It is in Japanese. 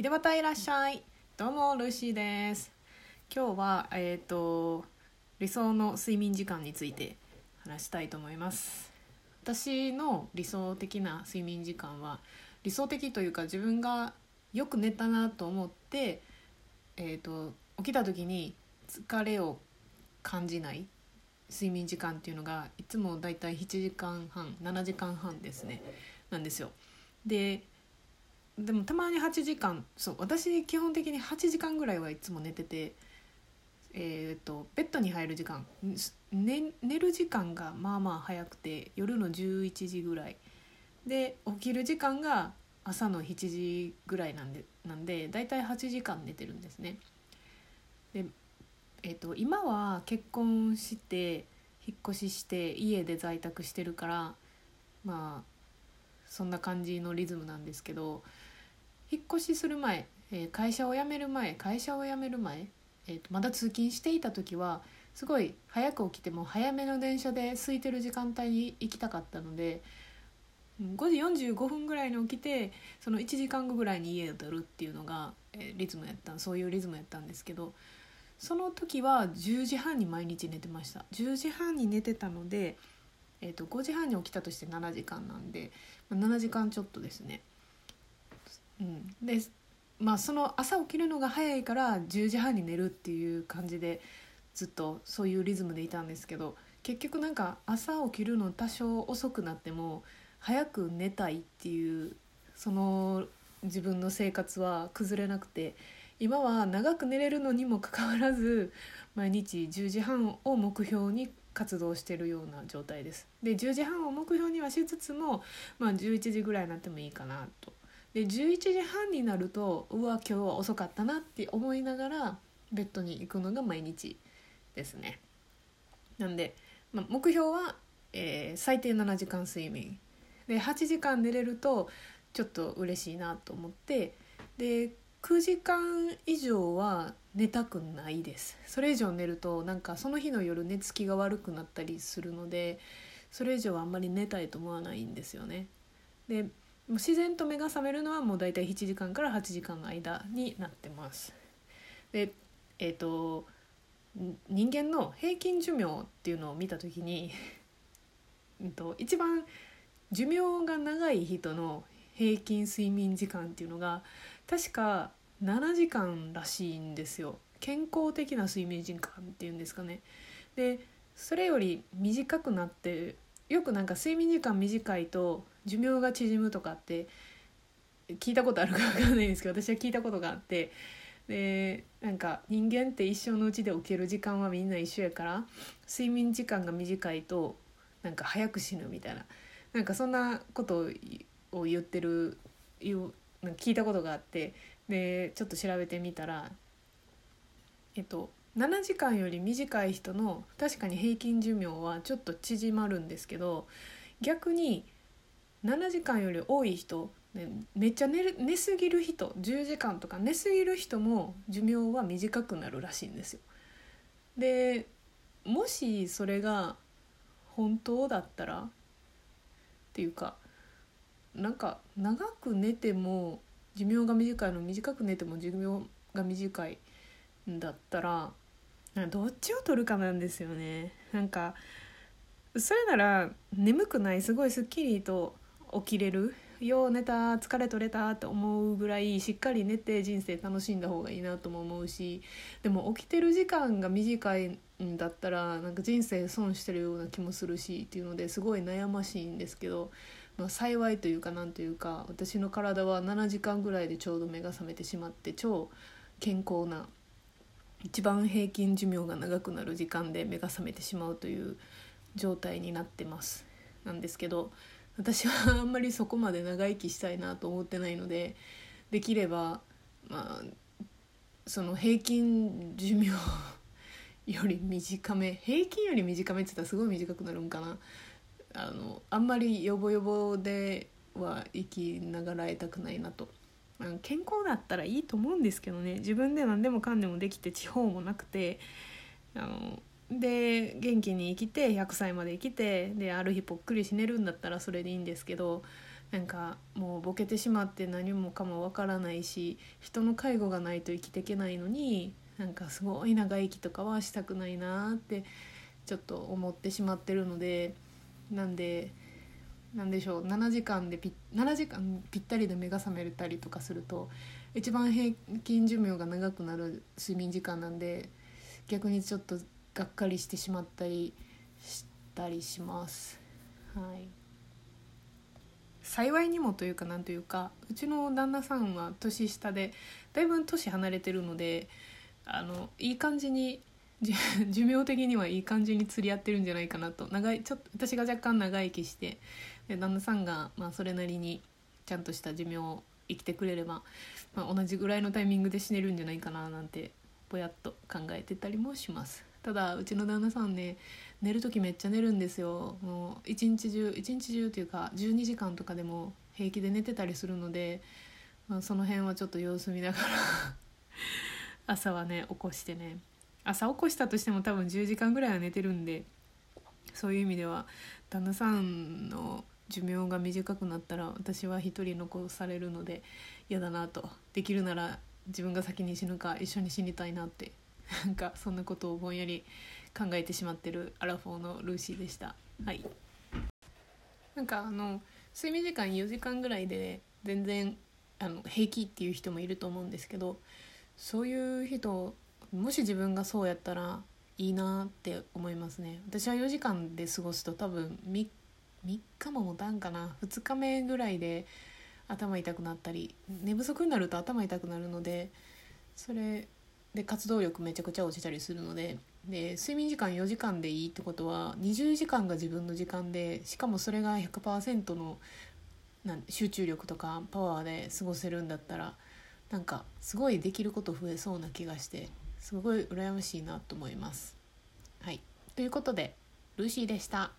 井戸端いらっしゃい。どうもルーシーです。今日はえっ、と理想の睡眠時間について話したいと思います。私の理想的な睡眠時間は理想的というか自分がよく寝たなと思ってえっ、と起きた時に疲れを感じない睡眠時間っていうのがいつもだいたい7時間半7時間半ですね。なんですよ。ででもたまに8時間そう私基本的に8時間ぐらいはいつも寝てて、えーと、ベッドに入る時間、ね、寝る時間がまあまあ早くて夜の11時ぐらいで起きる時間が朝の7時ぐらいなんでなんでだいたい8時間寝てるんですね。でえーと、今は結婚して引っ越しして家で在宅してるからまあそんな感じのリズムなんですけど引っ越しする前、えー、会社を辞める前会社を辞める前、えーと、まだ通勤していた時はすごい早く起きても早めの電車で空いてる時間帯に行きたかったので5時45分ぐらいに起きてその1時間後ぐらいに家を出るっていうのが、えー、リズムやったそういうリズムやったんですけどその時は10時半に毎日寝てました10時半に寝てたので、えー、と5時半に起きたとして7時間なんで、まあ、7時間ちょっとですね。うん、でまあその朝起きるのが早いから10時半に寝るっていう感じでずっとそういうリズムでいたんですけど結局なんか朝起きるの多少遅くなっても早く寝たいっていうその自分の生活は崩れなくて今は長く寝れるのにもかかわらず毎日10時半を目標に活動してるような状態です。で10時半を目標にはしつつも、まあ、11時ぐらいになってもいいかなと。で11時半になるとうわ今日は遅かったなって思いながらベッドに行くのが毎日ですね。なんで、まあ、目標は、えー、最低7時間睡眠。で8時間寝れるとちょっと嬉しいなと思ってで9時間以上は寝たくないです。それ以上寝るとなんかその日の夜寝つきが悪くなったりするのでそれ以上はあんまり寝たいと思わないんですよね。で自然と目が覚めるのはもう大体7時間から8時間の間になってます。でえっ、ー、と人間の平均寿命っていうのを見た時に 一番寿命が長い人の平均睡眠時間っていうのが確か7時間らしいんですよ。健康的な睡眠時間っていうんですかね。でそれより短くなってよくなんか睡眠時間短いと寿命が縮むとかって聞いたことあるか分かんないんですけど私は聞いたことがあってでなんか人間って一生のうちで起きる時間はみんな一緒やから睡眠時間が短いとなんか早く死ぬみたいな。なんかそんなことを言ってるなんか聞いたことがあってでちょっと調べてみたらえっと7時間より短い人の確かに平均寿命はちょっと縮まるんですけど逆に7時間より多い人、めっちゃ寝る寝すぎる人10時間とか寝すぎる人も寿命は短くなるらしいんですよ。でもしそれが本当だったらっていうかなんか長く寝ても寿命が短いの短く寝ても寿命が短いんだったらどっちを取るかなんですよね。なんかそれなら眠くないすごいすっきりと起きれるよう寝た疲れ取れたって思うぐらいしっかり寝て人生楽しんだ方がいいなとも思うしでも起きてる時間が短いんだったらなんか人生損してるような気もするしっていうのですごい悩ましいんですけどまあ、幸いというかなんというか私の体は7時間ぐらいでちょうど目が覚めてしまって超健康な一番平均寿命が長くなる時間で目が覚めてしまうという状態になってます。なんですけど私はあんまりそこまで長生きしたいなと思ってないのでできればまあその平均寿命より短め平均より短めって言ったらすごい短くなるんかな。あのあんまりヨボヨボでは生きながらえたくないなと。健康だったらいいと思うんですけどね。自分で何でもかんでもできて地方もなくてあので元気に生きて100歳まで生きてである日ぽっくり死ねるんだったらそれでいいんですけどなんかもうボケてしまって何もかもわからないし人の介護がないと生きていけないのになんかすごい長生きとかはしたくないなってちょっと思ってしまってるのでなんでなんでしょう7時間でピ7時間ぴったりで目が覚めたりとかすると一番平均寿命が長くなる睡眠時間なんで逆にちょっとがっかりしてしまったりしたりします。はい幸いにもというかなんというかうちの旦那さんは年下でだいぶ年離れてるのであのいい感じに 寿命的にはいい感じに釣り合ってるんじゃないかなと。長いちょっと私が若干長生きしてで旦那さんが、まあ、それなりにちゃんとした寿命を生きてくれれば、まあ、同じぐらいのタイミングで死ねるんじゃないかななんてぼやっと考えてたりもします。ただうちの旦那さんね寝る時めっちゃ寝るんですよ。もう一日中一日中というか12時間とかでも平気で寝てたりするので、まあ、その辺はちょっと様子見ながら 朝はね起こしてね。朝起こしたとしても多分10時間ぐらいは寝てるんでそういう意味では旦那さんの寿命が短くなったら私は一人残されるので嫌だなと。できるなら自分が先に死ぬか一緒に死にたいなって。なんかそんなことをぼんやり考えてしまってるアラフォーのルーシーでした。はい。なんかあの睡眠時間4時間ぐらいで全然あの平気っていう人もいると思うんですけどそういう人もし自分がそうやったらいいなって思いますね。私は4時間で過ごすと多分 3, 3日も持たんかな。2日目ぐらいで頭痛くなったり寝不足になると頭痛くなるのでそれで活動力めちゃくちゃ落ちたりするのでで睡眠時間4時間でいいってことは20時間が自分の時間でしかもそれが100%のなん集中力とかパワーで過ごせるんだったらなんかすごいできること増えそうな気がして。すごい羨ましいなと思います。はい、ということでルーシーでした。